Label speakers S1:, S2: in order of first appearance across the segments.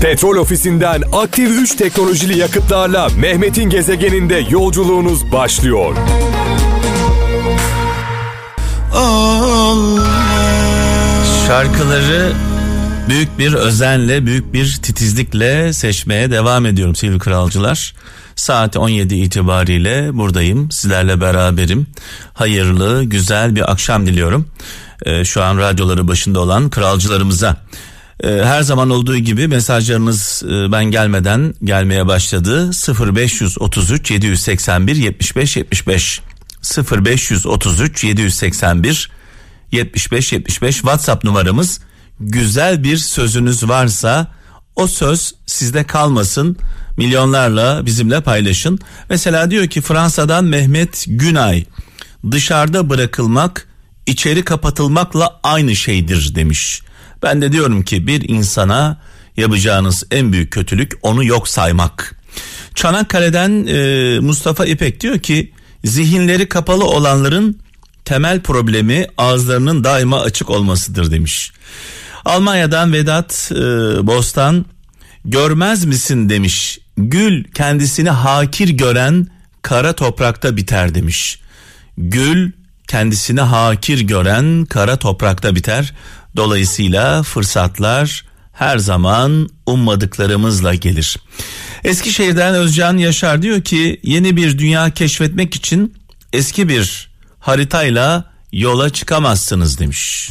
S1: Petrol ofisinden aktif 3 teknolojili yakıtlarla Mehmet'in gezegeninde yolculuğunuz başlıyor.
S2: Şarkıları büyük bir özenle, büyük bir titizlikle seçmeye devam ediyorum sevgili kralcılar. Saat 17 itibariyle buradayım. Sizlerle beraberim. Hayırlı, güzel bir akşam diliyorum. Ee, şu an radyoları başında olan kralcılarımıza. Ee, her zaman olduğu gibi mesajlarınız e, ben gelmeden gelmeye başladı. 0533 781 75 75 0533 781 75 75 WhatsApp numaramız. Güzel bir sözünüz varsa o söz sizde kalmasın. Milyonlarla bizimle paylaşın. Mesela diyor ki Fransa'dan Mehmet Günay dışarıda bırakılmak içeri kapatılmakla aynı şeydir demiş. Ben de diyorum ki bir insana yapacağınız en büyük kötülük onu yok saymak. Çanakkale'den e, Mustafa İpek diyor ki zihinleri kapalı olanların temel problemi ağızlarının daima açık olmasıdır demiş. Almanya'dan Vedat e, Bostan görmez misin demiş. Gül kendisini hakir gören kara toprakta biter demiş. Gül kendisini hakir gören kara toprakta biter. Dolayısıyla fırsatlar her zaman ummadıklarımızla gelir. Eskişehir'den Özcan Yaşar diyor ki yeni bir dünya keşfetmek için eski bir haritayla yola çıkamazsınız demiş.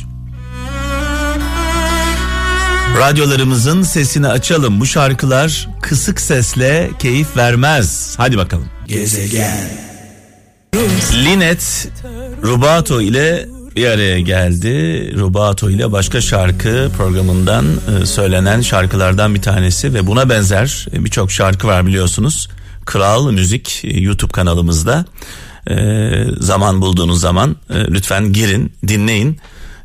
S2: Radyolarımızın sesini açalım. Bu şarkılar kısık sesle keyif vermez. Hadi bakalım. Gezegen. Linet Rubato ile bir araya geldi. Rubato ile başka şarkı programından e, söylenen şarkılardan bir tanesi ve buna benzer e, birçok şarkı var biliyorsunuz. Kral Müzik e, YouTube kanalımızda. Zaman bulduğunuz zaman lütfen girin, dinleyin.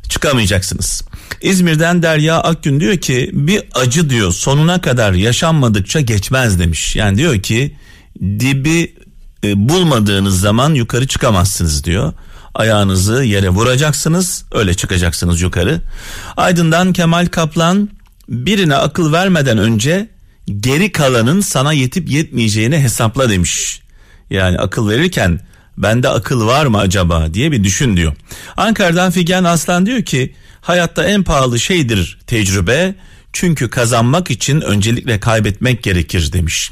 S2: Çıkamayacaksınız. İzmir'den Derya Akgün diyor ki bir acı diyor sonuna kadar yaşanmadıkça geçmez demiş. Yani diyor ki dibi bulmadığınız zaman yukarı çıkamazsınız diyor ayağınızı yere vuracaksınız öyle çıkacaksınız yukarı. Aydın'dan Kemal Kaplan birine akıl vermeden önce geri kalanın sana yetip yetmeyeceğini hesapla demiş. Yani akıl verirken bende akıl var mı acaba diye bir düşün diyor. Ankara'dan Figen Aslan diyor ki hayatta en pahalı şeydir tecrübe çünkü kazanmak için öncelikle kaybetmek gerekir demiş.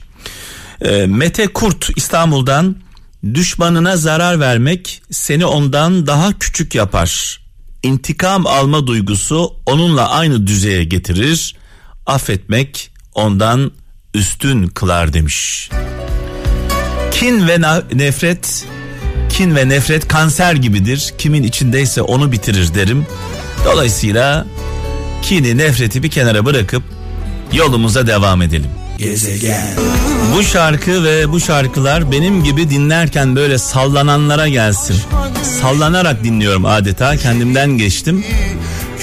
S2: E, Mete Kurt İstanbul'dan Düşmanına zarar vermek seni ondan daha küçük yapar. İntikam alma duygusu onunla aynı düzeye getirir. Affetmek ondan üstün kılar demiş. Kin ve nefret kin ve nefret kanser gibidir. Kimin içindeyse onu bitirir derim. Dolayısıyla kini nefreti bir kenara bırakıp yolumuza devam edelim. Gezegen. Bu şarkı ve bu şarkılar benim gibi dinlerken böyle sallananlara gelsin. Sallanarak dinliyorum adeta kendimden geçtim.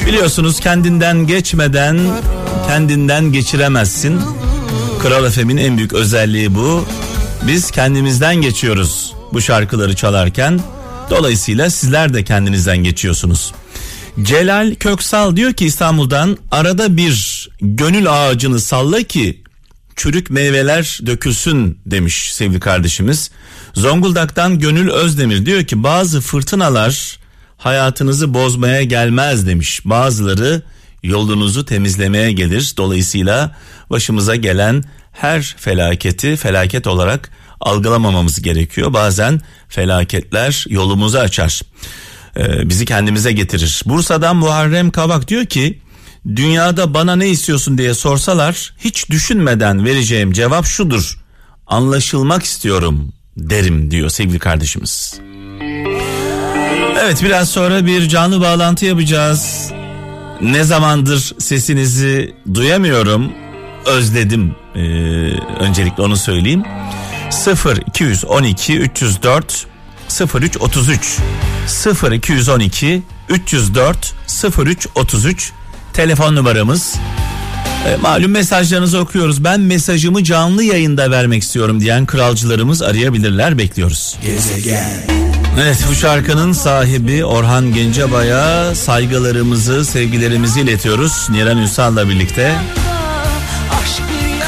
S2: Biliyorsunuz kendinden geçmeden kendinden geçiremezsin. Kral Efem'in en büyük özelliği bu. Biz kendimizden geçiyoruz bu şarkıları çalarken. Dolayısıyla sizler de kendinizden geçiyorsunuz. Celal Köksal diyor ki İstanbul'dan arada bir gönül ağacını salla ki çürük meyveler dökülsün demiş sevgili kardeşimiz. Zonguldak'tan Gönül Özdemir diyor ki bazı fırtınalar hayatınızı bozmaya gelmez demiş. Bazıları yolunuzu temizlemeye gelir. Dolayısıyla başımıza gelen her felaketi felaket olarak algılamamamız gerekiyor. Bazen felaketler yolumuzu açar. Ee, bizi kendimize getirir. Bursa'dan Muharrem Kavak diyor ki dünyada bana ne istiyorsun diye sorsalar hiç düşünmeden vereceğim cevap şudur. Anlaşılmak istiyorum derim diyor sevgili kardeşimiz. Evet biraz sonra bir canlı bağlantı yapacağız. Ne zamandır sesinizi duyamıyorum. Özledim. Ee, öncelikle onu söyleyeyim. 0 212 304 03 33 0 212 304 03 33 telefon numaramız. E, malum mesajlarınızı okuyoruz. Ben mesajımı canlı yayında vermek istiyorum diyen kralcılarımız arayabilirler. Bekliyoruz. Gezegen. Evet bu şarkının sahibi Orhan Gencebay'a saygılarımızı, sevgilerimizi iletiyoruz. Niran Ünsal'la birlikte.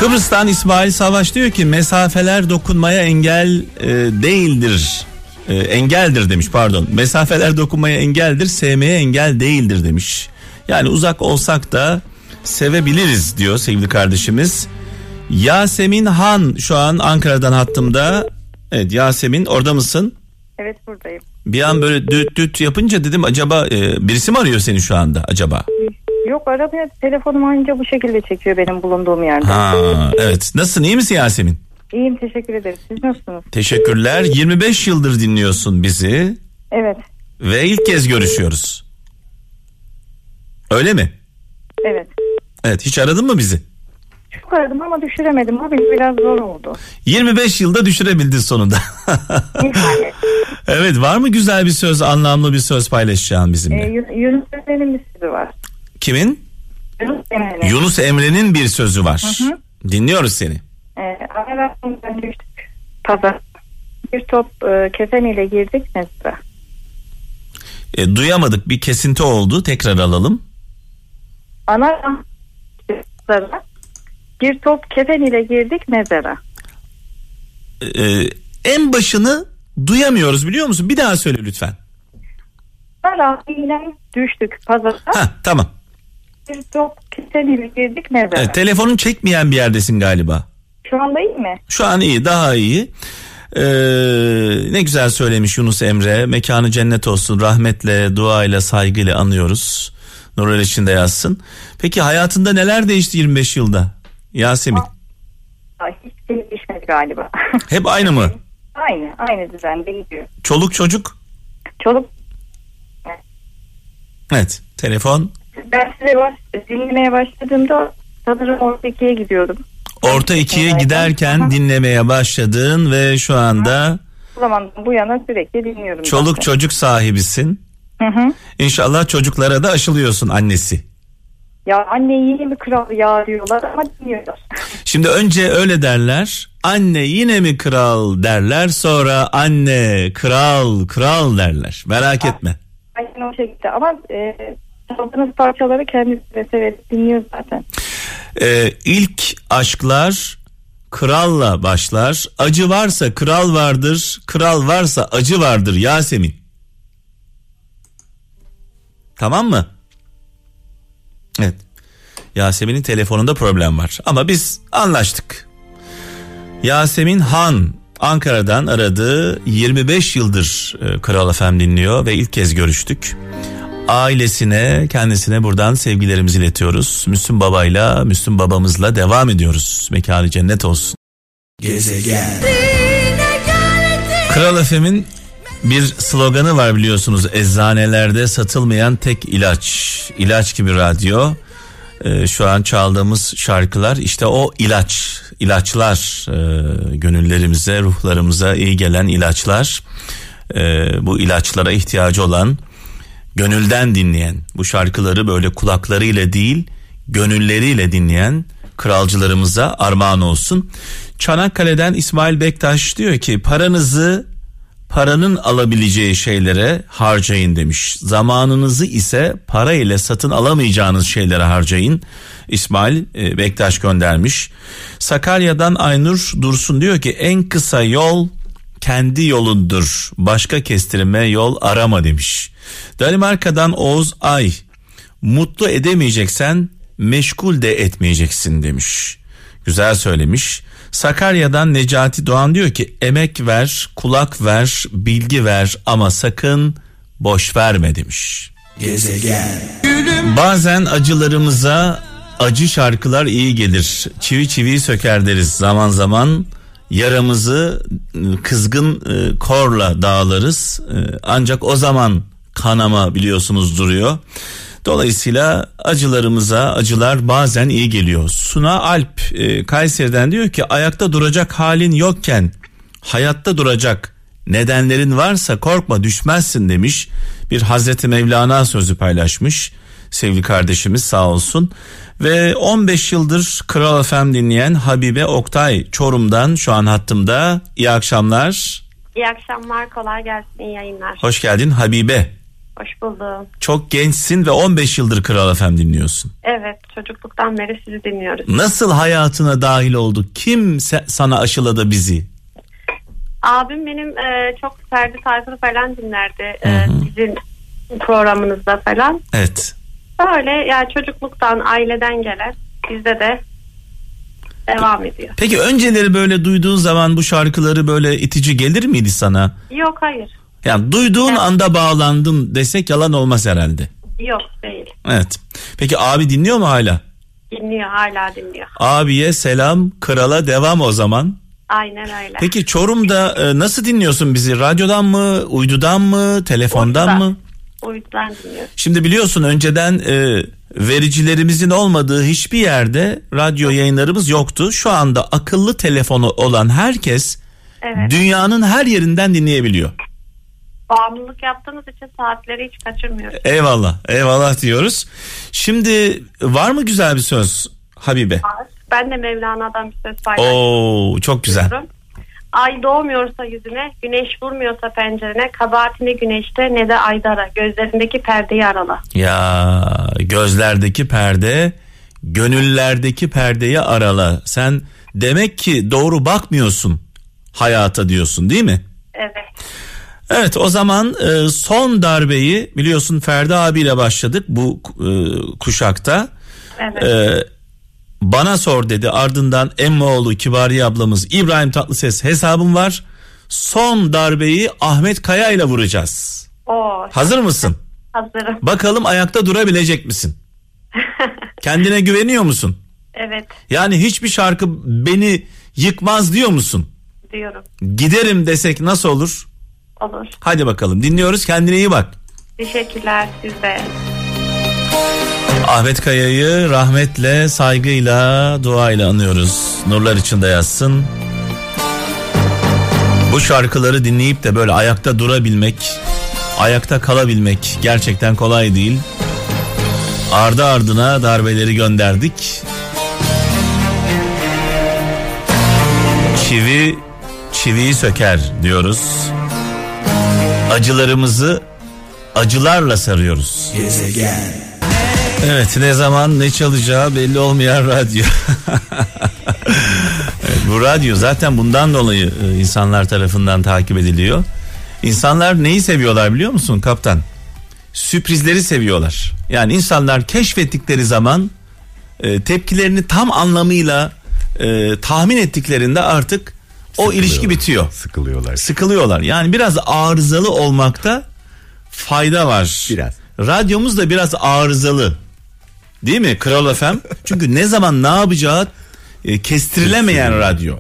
S2: Kıbrıs'tan İsmail Savaş diyor ki mesafeler dokunmaya engel e, değildir. E, engeldir demiş pardon. Mesafeler dokunmaya engeldir, sevmeye engel değildir demiş. Yani uzak olsak da sevebiliriz diyor sevgili kardeşimiz. Yasemin Han şu an Ankara'dan hattımda. Evet Yasemin orada mısın?
S3: Evet buradayım.
S2: Bir an böyle düt düt yapınca dedim acaba e, birisi mi arıyor seni şu anda acaba?
S3: Yok aramıyor. Telefonum anca bu şekilde çekiyor benim bulunduğum yerde.
S2: Ha evet. Nasılsın iyi misin Yasemin?
S3: İyiyim teşekkür ederim. Siz nasılsınız?
S2: Teşekkürler. 25 yıldır dinliyorsun bizi
S3: Evet.
S2: ve ilk kez görüşüyoruz. Öyle mi?
S3: Evet.
S2: Evet hiç aradın mı bizi?
S3: Çok aradım ama düşüremedim. Benim biraz zor oldu.
S2: 25 yılda düşürebildin sonunda.
S3: Yani,
S2: evet var mı güzel bir söz anlamlı bir söz paylaşacağın bizimle?
S3: Yun- Yunus Emre'nin bir sözü var.
S2: Kimin?
S3: Yunus Emre'nin.
S2: Yunus Emre'nin bir sözü var. Dinliyoruz seni.
S3: E, Aralarından düştük. Pazar. Bir top e, kefen ile girdik mezara.
S2: E, duyamadık bir kesinti oldu tekrar alalım.
S3: Ana mezara. Bir top kefen ile girdik mezara.
S2: E, en başını duyamıyoruz biliyor musun? Bir daha söyle lütfen.
S3: Aralarından düştük pazara.
S2: Ha tamam.
S3: Bir top kefen ile girdik mezara.
S2: Evet, telefonun çekmeyen bir yerdesin galiba.
S3: Şu anda iyi mi?
S2: Şu an iyi daha iyi. Ee, ne güzel söylemiş Yunus Emre. Mekanı cennet olsun. Rahmetle, duayla, saygıyla anıyoruz. Nurel içinde yazsın. Peki hayatında neler değişti 25 yılda? Yasemin.
S3: Ay, hiç değişmedi galiba.
S2: Hep aynı mı?
S3: aynı, aynı düzende gidiyor.
S2: Çoluk çocuk?
S3: Çoluk,
S2: Evet. Telefon.
S3: ben size baş, dinlemeye başladığımda sanırım orta ikiye gidiyordum.
S2: Orta ikiye giderken
S3: Aha.
S2: dinlemeye başladın ve şu anda
S3: O zamandan bu yana sürekli dinliyorum.
S2: çoluk
S3: zaten.
S2: çocuk sahibisin.
S3: Hı hı.
S2: İnşallah çocuklara da aşılıyorsun annesi.
S3: Ya anne yeni mi kral ya diyorlar ama dinliyorlar.
S2: Şimdi önce öyle derler. Anne yine mi kral derler. Sonra anne kral kral derler. Merak etme.
S3: Aynen o şekilde ama e, çaldığınız parçaları kendisi de severek dinliyor zaten.
S2: Ee, ilk aşklar kralla başlar. Acı varsa kral vardır. Kral varsa acı vardır Yasemin. Tamam mı? Evet. Yasemin'in telefonunda problem var. Ama biz anlaştık. Yasemin Han Ankara'dan aradı. 25 yıldır e, Kral FM dinliyor ve ilk kez görüştük. Ailesine, kendisine buradan sevgilerimizi iletiyoruz. Müslüm babayla, Müslüm babamızla devam ediyoruz. Mekanı cennet olsun. Kral FM'in bir sloganı var biliyorsunuz. Eczanelerde satılmayan tek ilaç. İlaç gibi radyo. Ee, şu an çaldığımız şarkılar işte o ilaç. ilaçlar e, gönüllerimize, ruhlarımıza iyi gelen ilaçlar. E, bu ilaçlara ihtiyacı olan gönülden dinleyen bu şarkıları böyle kulaklarıyla değil gönülleriyle dinleyen kralcılarımıza armağan olsun. Çanakkale'den İsmail Bektaş diyor ki paranızı paranın alabileceği şeylere harcayın demiş. Zamanınızı ise para ile satın alamayacağınız şeylere harcayın. İsmail e, Bektaş göndermiş. Sakarya'dan Aynur Dursun diyor ki en kısa yol kendi yolundur. Başka kestirme yol arama demiş. Danimarka'dan Oğuz Ay mutlu edemeyeceksen meşgul de etmeyeceksin demiş. Güzel söylemiş. Sakarya'dan Necati Doğan diyor ki emek ver, kulak ver, bilgi ver ama sakın boş verme demiş. Bazen acılarımıza acı şarkılar iyi gelir. Çivi çiviyi söker deriz zaman zaman. Yaramızı ıı, kızgın ıı, korla dağlarız. Ancak o zaman kanama biliyorsunuz duruyor. Dolayısıyla acılarımıza acılar bazen iyi geliyor. Suna Alp e, Kayseri'den diyor ki ayakta duracak halin yokken hayatta duracak nedenlerin varsa korkma düşmezsin demiş. Bir Hazreti Mevlana sözü paylaşmış sevgili kardeşimiz sağ olsun. Ve 15 yıldır Kral FM dinleyen Habibe Oktay Çorum'dan şu an hattımda. İyi akşamlar.
S4: İyi akşamlar, kolay gelsin, iyi yayınlar.
S2: Hoş geldin Habibe.
S3: Hoş buldum.
S2: Çok gençsin ve 15 yıldır Kral FM dinliyorsun.
S3: Evet çocukluktan beri sizi dinliyoruz.
S2: Nasıl hayatına dahil oldu? Kim sana aşıladı bizi?
S3: Abim benim e, çok Ferdi Tayfur'u falan dinlerdi. E, sizin programınızda falan.
S2: Evet.
S3: Böyle yani çocukluktan aileden gelen bizde de devam ediyor.
S2: Peki önceleri böyle duyduğun zaman bu şarkıları böyle itici gelir miydi sana?
S3: Yok hayır.
S2: Yani duyduğun
S3: Evet.
S2: anda bağlandın desek yalan olmaz herhalde.
S3: Yok değil.
S2: Evet. Peki abi dinliyor mu hala?
S3: Dinliyor hala dinliyor.
S2: Abiye selam, krala devam o zaman.
S3: Aynen öyle.
S2: Peki Çorum'da e, nasıl dinliyorsun bizi? Radyodan mı, uydudan mı, telefondan
S3: Uydudan.
S2: mı?
S3: Uydudan dinliyoruz.
S2: Şimdi biliyorsun önceden e, vericilerimizin olmadığı hiçbir yerde radyo yayınlarımız yoktu. Şu anda akıllı telefonu olan herkes
S3: Evet.
S2: dünyanın her yerinden dinleyebiliyor.
S3: Bağımlılık yaptığımız için saatleri hiç kaçırmıyoruz.
S2: Eyvallah, eyvallah diyoruz. Şimdi var mı güzel bir söz Habibe?
S3: Ben de Mevlana'dan bir söz paylaşıyorum.
S2: Oo çok güzel.
S3: Ay doğmuyorsa yüzüne, güneş vurmuyorsa pencerene, kabahatini güneşte ne de aydara, gözlerindeki perdeyi arala.
S2: Ya gözlerdeki perde, gönüllerdeki perdeyi arala. Sen demek ki doğru bakmıyorsun hayata diyorsun değil mi?
S3: Evet.
S2: Evet o zaman e, son darbeyi biliyorsun Ferdi abiyle başladık bu e, kuşakta.
S3: Evet.
S2: E, bana sor dedi ardından Emmoğlu Kibariye ablamız İbrahim Tatlıses hesabım var. Son darbeyi Ahmet Kaya ile vuracağız.
S3: Oo,
S2: Hazır mısın?
S3: hazırım.
S2: Bakalım ayakta durabilecek misin? Kendine güveniyor musun?
S3: Evet
S2: Yani hiçbir şarkı beni yıkmaz diyor musun?
S3: diyorum.
S2: Giderim desek nasıl olur?
S3: Olur.
S2: Hadi bakalım dinliyoruz kendine iyi bak.
S3: Teşekkürler siz de.
S2: Ahmet Kaya'yı rahmetle, saygıyla, duayla anıyoruz. Nurlar içinde yatsın. Bu şarkıları dinleyip de böyle ayakta durabilmek, ayakta kalabilmek gerçekten kolay değil. Ardı ardına darbeleri gönderdik. Çivi çiviyi söker diyoruz. Acılarımızı acılarla sarıyoruz. Evet ne zaman ne çalacağı belli olmayan radyo. Evet, bu radyo zaten bundan dolayı e, insanlar tarafından takip ediliyor. İnsanlar neyi seviyorlar biliyor musun kaptan? Sürprizleri seviyorlar. Yani insanlar keşfettikleri zaman e, tepkilerini tam anlamıyla e, tahmin ettiklerinde artık o ilişki bitiyor.
S4: Sıkılıyorlar.
S2: Sıkılıyorlar. Yani biraz arızalı olmakta fayda var.
S4: Biraz.
S2: Radyomuz da biraz arızalı. Değil mi Kral FM? Çünkü ne zaman ne yapacağı e, kestirilemeyen radyo.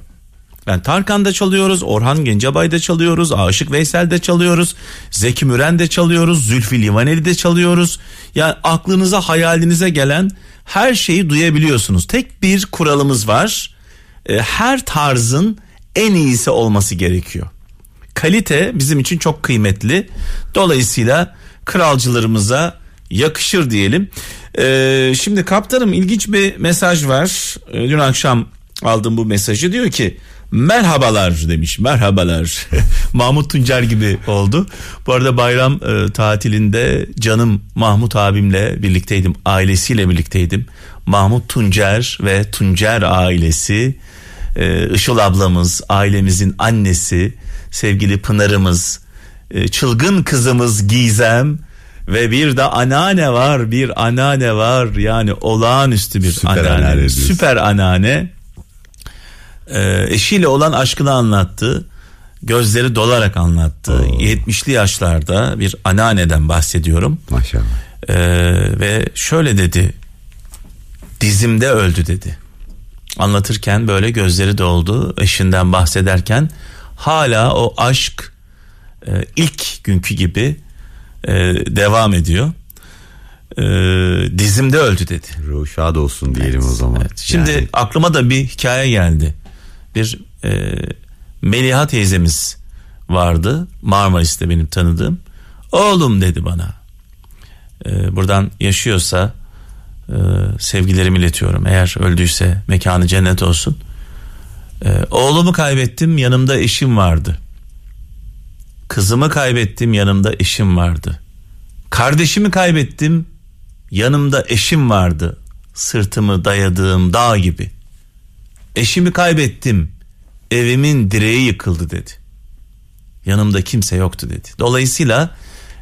S2: Yani Tarkan'da çalıyoruz, Orhan Gencebay'da çalıyoruz, Aşık Veysel'de çalıyoruz, Zeki Müren'de çalıyoruz, Zülfü Livaneli'de çalıyoruz. Yani aklınıza hayalinize gelen her şeyi duyabiliyorsunuz. Tek bir kuralımız var. E, her tarzın en iyisi olması gerekiyor. Kalite bizim için çok kıymetli. Dolayısıyla kralcılarımıza yakışır diyelim. Ee, şimdi kaptanım ilginç bir mesaj var. Ee, dün akşam aldım bu mesajı. Diyor ki merhabalar demiş merhabalar. Mahmut Tuncer gibi oldu. Bu arada bayram e, tatilinde canım Mahmut abimle birlikteydim. Ailesiyle birlikteydim. Mahmut Tuncer ve Tuncer ailesi. E, Işıl ablamız, ailemizin annesi, sevgili Pınar'ımız, e, çılgın kızımız Gizem ve bir de anneanne var bir anneanne var. Yani olağanüstü bir
S4: Süper
S2: anneanne,
S4: anneanne
S2: süper anneanne. Ee, eşiyle olan aşkını anlattı gözleri dolarak anlattı. 70'li yaşlarda bir anneanneden bahsediyorum.
S4: Maşallah.
S2: Ee, ve şöyle dedi dizimde öldü dedi anlatırken böyle gözleri doldu eşinden bahsederken hala o aşk e, ilk günkü gibi e, devam ediyor E, dizimde öldü dedi
S4: Ruh şad olsun diyelim o zaman.
S2: Evet, Şimdi
S4: Yani
S2: aklıma da bir hikaye geldi. Bir e, Meliha teyzemiz vardı Marmaris'te benim tanıdığım. Oğlum dedi bana. E, buradan yaşıyorsa e, sevgilerimi iletiyorum. Eğer öldüyse mekanı cennet olsun. E, oğlumu kaybettim yanımda eşim vardı. Kızımı kaybettim yanımda eşim vardı. Kardeşimi kaybettim. Yanımda eşim vardı. Sırtımı dayadığım dağ gibi. Eşimi kaybettim. Evimin direği yıkıldı dedi. Yanımda kimse yoktu dedi. Dolayısıyla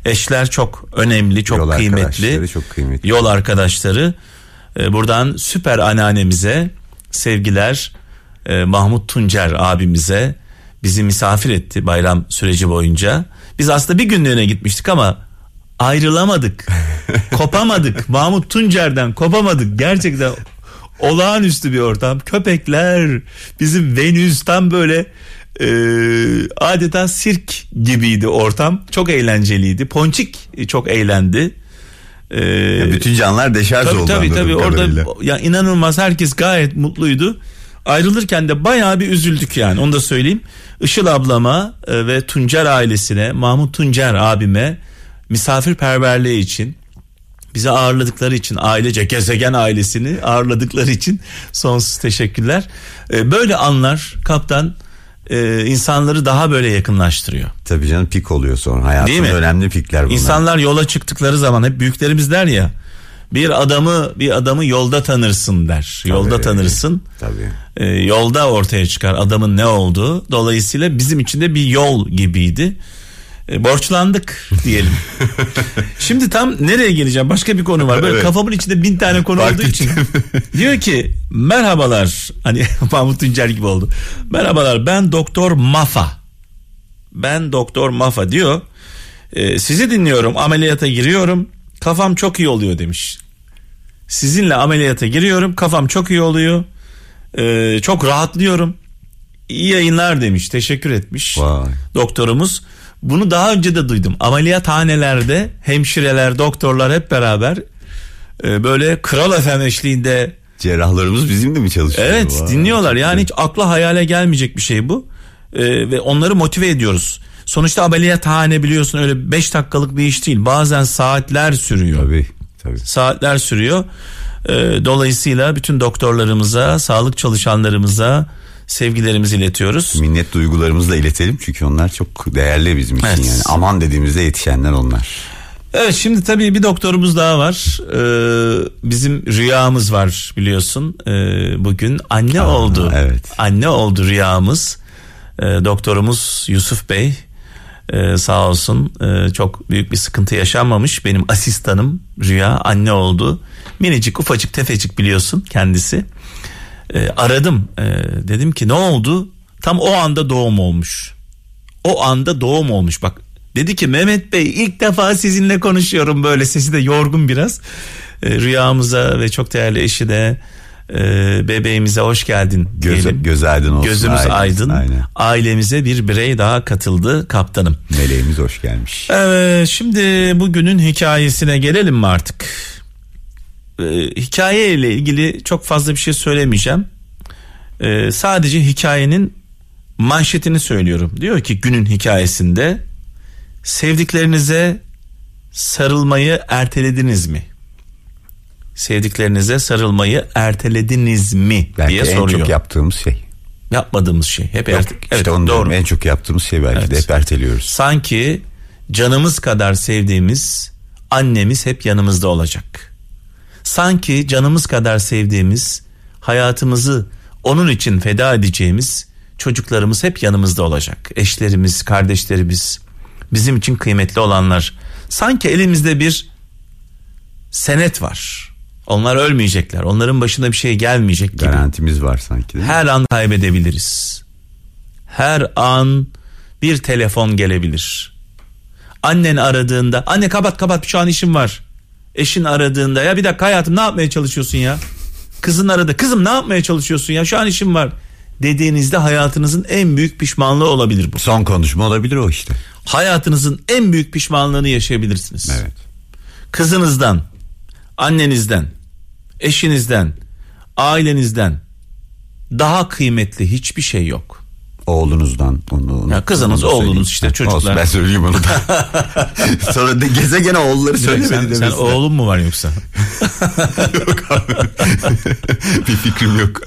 S2: eşler çok önemli, çok
S4: Yol
S2: kıymetli.
S4: arkadaşları çok kıymetli.
S2: Yol arkadaşları. Ee, buradan süper anneannemize sevgiler. Ee, Mahmut Tuncer abimize bizi misafir etti bayram süreci boyunca. Biz aslında bir günlüğüne gitmiştik ama ayrılamadık. kopamadık. Mahmut Tuncer'den kopamadık. Gerçekten olağanüstü bir ortam. Köpekler, bizim Venüs tam böyle e, adeta sirk gibiydi ortam. Çok eğlenceliydi. Ponçik çok eğlendi. E,
S4: Ya bütün canlar deşarj
S2: tabii
S4: oldu.
S2: tabii tabii orada ya inanılmaz herkes gayet mutluydu. Ayrılırken de bayağı bir üzüldük yani onu da söyleyeyim. Işıl ablama e, ve Tuncer ailesine, Mahmut Tuncer abime misafirperverliği için bizi ağırladıkları için ailece gezegen ailesini ağırladıkları için sonsuz teşekkürler. E, Böyle anlar kaptan e, insanları daha böyle yakınlaştırıyor.
S4: Tabii canım pik oluyor sonra. Hayatın
S2: Değil mi?
S4: önemli pikler bunlar.
S2: İnsanlar yola çıktıkları zaman hep büyüklerimiz der ya bir adamı bir adamı yolda tanırsın der. Yolda
S4: Tabii.
S2: tanırsın.
S4: Tabii.
S2: Ee, yolda ortaya çıkar adamın ne olduğu. Dolayısıyla bizim için de bir yol gibiydi. Ee, borçlandık diyelim. Şimdi tam nereye geleceğim? Başka bir konu var. Böyle
S4: Evet.
S2: kafamın içinde bin tane konu
S4: Fark
S2: olduğu için. diyor ki merhabalar. Hani Mahmut Tuncer gibi oldu. Merhabalar ben Doktor Mafa. Ben Doktor Mafa diyor. Ee, sizi dinliyorum ameliyata giriyorum. Kafam çok iyi oluyor demiş. Sizinle ameliyata giriyorum. Kafam çok iyi oluyor. Ee, çok rahatlıyorum. İyi yayınlar demiş. Teşekkür etmiş.
S4: Vay.
S2: Doktorumuz. Bunu daha önce de duydum. Ameliyathanelerde hemşireler, doktorlar hep beraber e, böyle kral efem eşliğinde
S4: Cerrahlarımız bizimle mi çalışıyor?
S2: Evet
S4: Vay,
S2: dinliyorlar yani hiç akla hayale gelmeyecek bir şey bu Ee, ve onları motive ediyoruz. Sonuçta ameliyathane biliyorsun öyle 5 dakikalık bir iş değil bazen saatler sürüyor.
S4: Tabii tabii.
S2: Saatler sürüyor. Ee, dolayısıyla bütün doktorlarımıza, sağlık çalışanlarımıza sevgilerimizi iletiyoruz.
S4: Minnet duygularımızla iletelim çünkü onlar çok değerli bizim için
S2: Evet.
S4: yani. Aman dediğimizde yetişenler onlar.
S2: Evet şimdi tabii bir doktorumuz daha var. Ee, bizim rüyamız var biliyorsun. Ee, bugün anne
S4: Aa,
S2: oldu.
S4: evet.
S2: Anne oldu rüyamız. Ee, doktorumuz Yusuf Bey ee, sağ olsun ee, çok büyük bir sıkıntı yaşanmamış. Benim asistanım rüya anne oldu. Minicik ufacık tefecik biliyorsun kendisi. Ee, aradım Ee, dedim ki ne oldu? Tam o anda doğum olmuş. O anda doğum olmuş bak. Dedi ki Mehmet Bey ilk defa sizinle konuşuyorum böyle sesi de yorgun biraz. Ee, rüyamıza ve çok değerli eşi de e, bebeğimize hoş geldin
S4: Göz,
S2: diyelim.
S4: göz aydın olsun.
S2: Gözümüz
S4: ailemiz.
S2: aydın.
S4: Aynen.
S2: Ailemize bir birey daha katıldı kaptanım.
S4: Meleğimiz hoş gelmiş.
S2: Evet şimdi bugünün hikayesine gelelim mi artık? Ee, hikaye ile ilgili çok fazla bir şey söylemeyeceğim. Ee, sadece hikayenin manşetini söylüyorum. Diyor ki günün hikayesinde sevdiklerinize sarılmayı ertelediniz mi? Sevdiklerinize sarılmayı ertelediniz mi
S4: Belki
S2: diye
S4: en
S2: soruyor.
S4: çok yaptığımız şey.
S2: Yapmadığımız şey. Hep
S4: Yok,
S2: erte-
S4: işte
S2: evet,
S4: onu
S2: doğru.
S4: en çok yaptığımız şey belki de
S2: Evet.
S4: hep erteliyoruz.
S2: sanki canımız kadar sevdiğimiz annemiz hep yanımızda olacak. Sanki canımız kadar sevdiğimiz hayatımızı onun için feda edeceğimiz çocuklarımız hep yanımızda olacak. Eşlerimiz, kardeşlerimiz, bizim için kıymetli olanlar. Sanki elimizde bir senet var. Onlar ölmeyecekler. Onların başına bir şey gelmeyecek gibi.
S4: Garantimiz var sanki?
S2: Her an kaybedebiliriz. Her an bir telefon gelebilir. Annen aradığında anne kapat kapat şu an işim var. Eşin aradığında ya bir dakika hayatım ne yapmaya çalışıyorsun ya? Kızın aradı kızım ne yapmaya çalışıyorsun ya şu an işim var. Dediğinizde hayatınızın en büyük pişmanlığı olabilir bu.
S4: Son konuşma olabilir o işte.
S2: Hayatınızın en büyük pişmanlığını yaşayabilirsiniz.
S4: Evet.
S2: Kızınızdan, annenizden, eşinizden, ailenizden daha kıymetli hiçbir şey yok.
S4: Oğlunuzdan onu, onu
S2: Ya kızınız,
S4: onu
S2: oğlunuz işte, çocuklar.
S4: Olsun, ben söyleyeyim onu da. Sonra de, gezegene oğulları söylemedi
S2: sen, sen
S4: demesinler.
S2: oğlun mu var yoksa?
S4: Bir fikrim yok.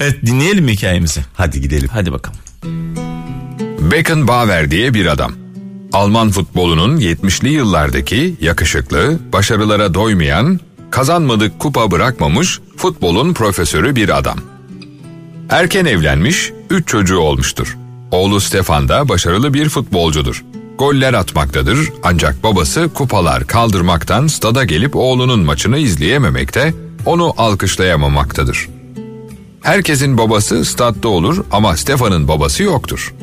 S2: evet dinleyelim mi hikayemizi?
S4: Hadi gidelim.
S2: Hadi bakalım.
S5: Beckenbauer diye bir adam. Alman futbolunun 70'li yıllardaki yakışıklı, başarılara doymayan, kazanmadık kupa bırakmamış futbolun profesörü bir adam. Erken evlenmiş, üç çocuğu olmuştur. Oğlu Stefan da başarılı bir futbolcudur. Goller atmaktadır ancak babası kupalar kaldırmaktan stada gelip oğlunun maçını izleyememekte, onu alkışlayamamaktadır. Herkesin babası statta olur ama Stefan'ın babası yoktur.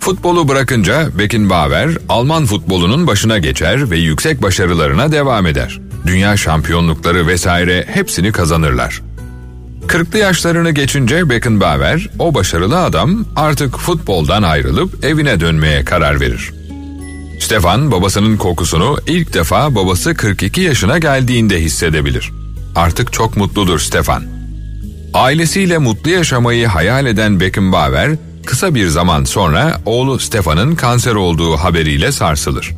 S5: Futbolu bırakınca Beckenbauer Alman futbolunun başına geçer ve yüksek başarılarına devam eder. Dünya şampiyonlukları vesaire hepsini kazanırlar. 40'lı yaşlarını geçince Beckenbauer, o başarılı adam artık futboldan ayrılıp evine dönmeye karar verir. Stefan babasının kokusunu ilk defa babası 42 yaşına geldiğinde hissedebilir. Artık çok mutludur Stefan. Ailesiyle mutlu yaşamayı hayal eden Beckenbauer, kısa bir zaman sonra oğlu Stefan'ın kanser olduğu haberiyle sarsılır.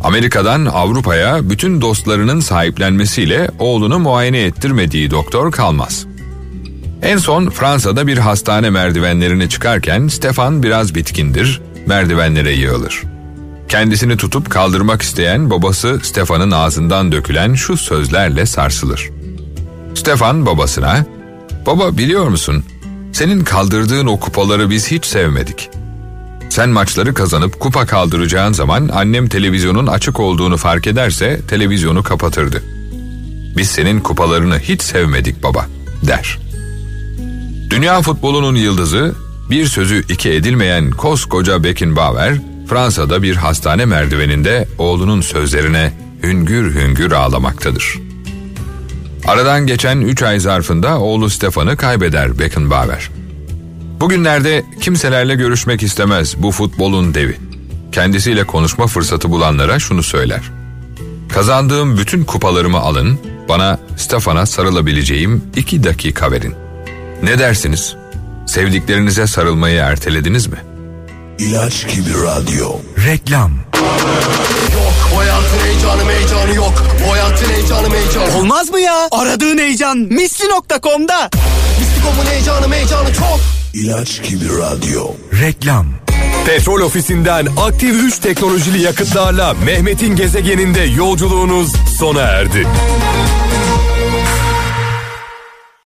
S5: Amerika'dan Avrupa'ya bütün dostlarının sahiplenmesiyle oğlunu muayene ettirmediği doktor kalmaz. En son Fransa'da bir hastane merdivenlerini çıkarken Stefan biraz bitkindir, merdivenlere yığılır. Kendisini tutup kaldırmak isteyen babası Stefan'ın ağzından dökülen şu sözlerle sarsılır. Stefan babasına, ''Baba biliyor musun, senin kaldırdığın o kupaları biz hiç sevmedik. Sen maçları kazanıp kupa kaldıracağın zaman annem televizyonun açık olduğunu fark ederse televizyonu kapatırdı. Biz senin kupalarını hiç sevmedik baba, der.'' Dünya futbolunun yıldızı, bir sözü iki edilmeyen koskoca Beckenbauer, Fransa'da bir hastane merdiveninde oğlunun sözlerine hüngür hüngür ağlamaktadır. Aradan geçen 3 ay zarfında oğlu Stefan'ı kaybeder Beckenbauer. Bugünlerde kimselerle görüşmek istemez bu futbolun devi. Kendisiyle konuşma fırsatı bulanlara şunu söyler. Kazandığım bütün kupalarımı alın, bana Stefan'a sarılabileceğim iki dakika verin. Ne dersiniz? Sevdiklerinize sarılmayı ertelediniz mi?
S6: İlaç gibi radyo.
S1: Reklam
S6: Yok bu hayatın heyecanı heyecanı yok. Bu hayatın heyecanı heyecanı.
S7: Olmaz mı ya? Aradığın heyecan misli.com'da.
S6: Mistikom'un heyecanı heyecanı çok. İlaç gibi radyo.
S1: Reklam Petrol ofisinden aktif 3 teknolojili yakıtlarla Mehmet'in gezegeninde yolculuğunuz sona erdi.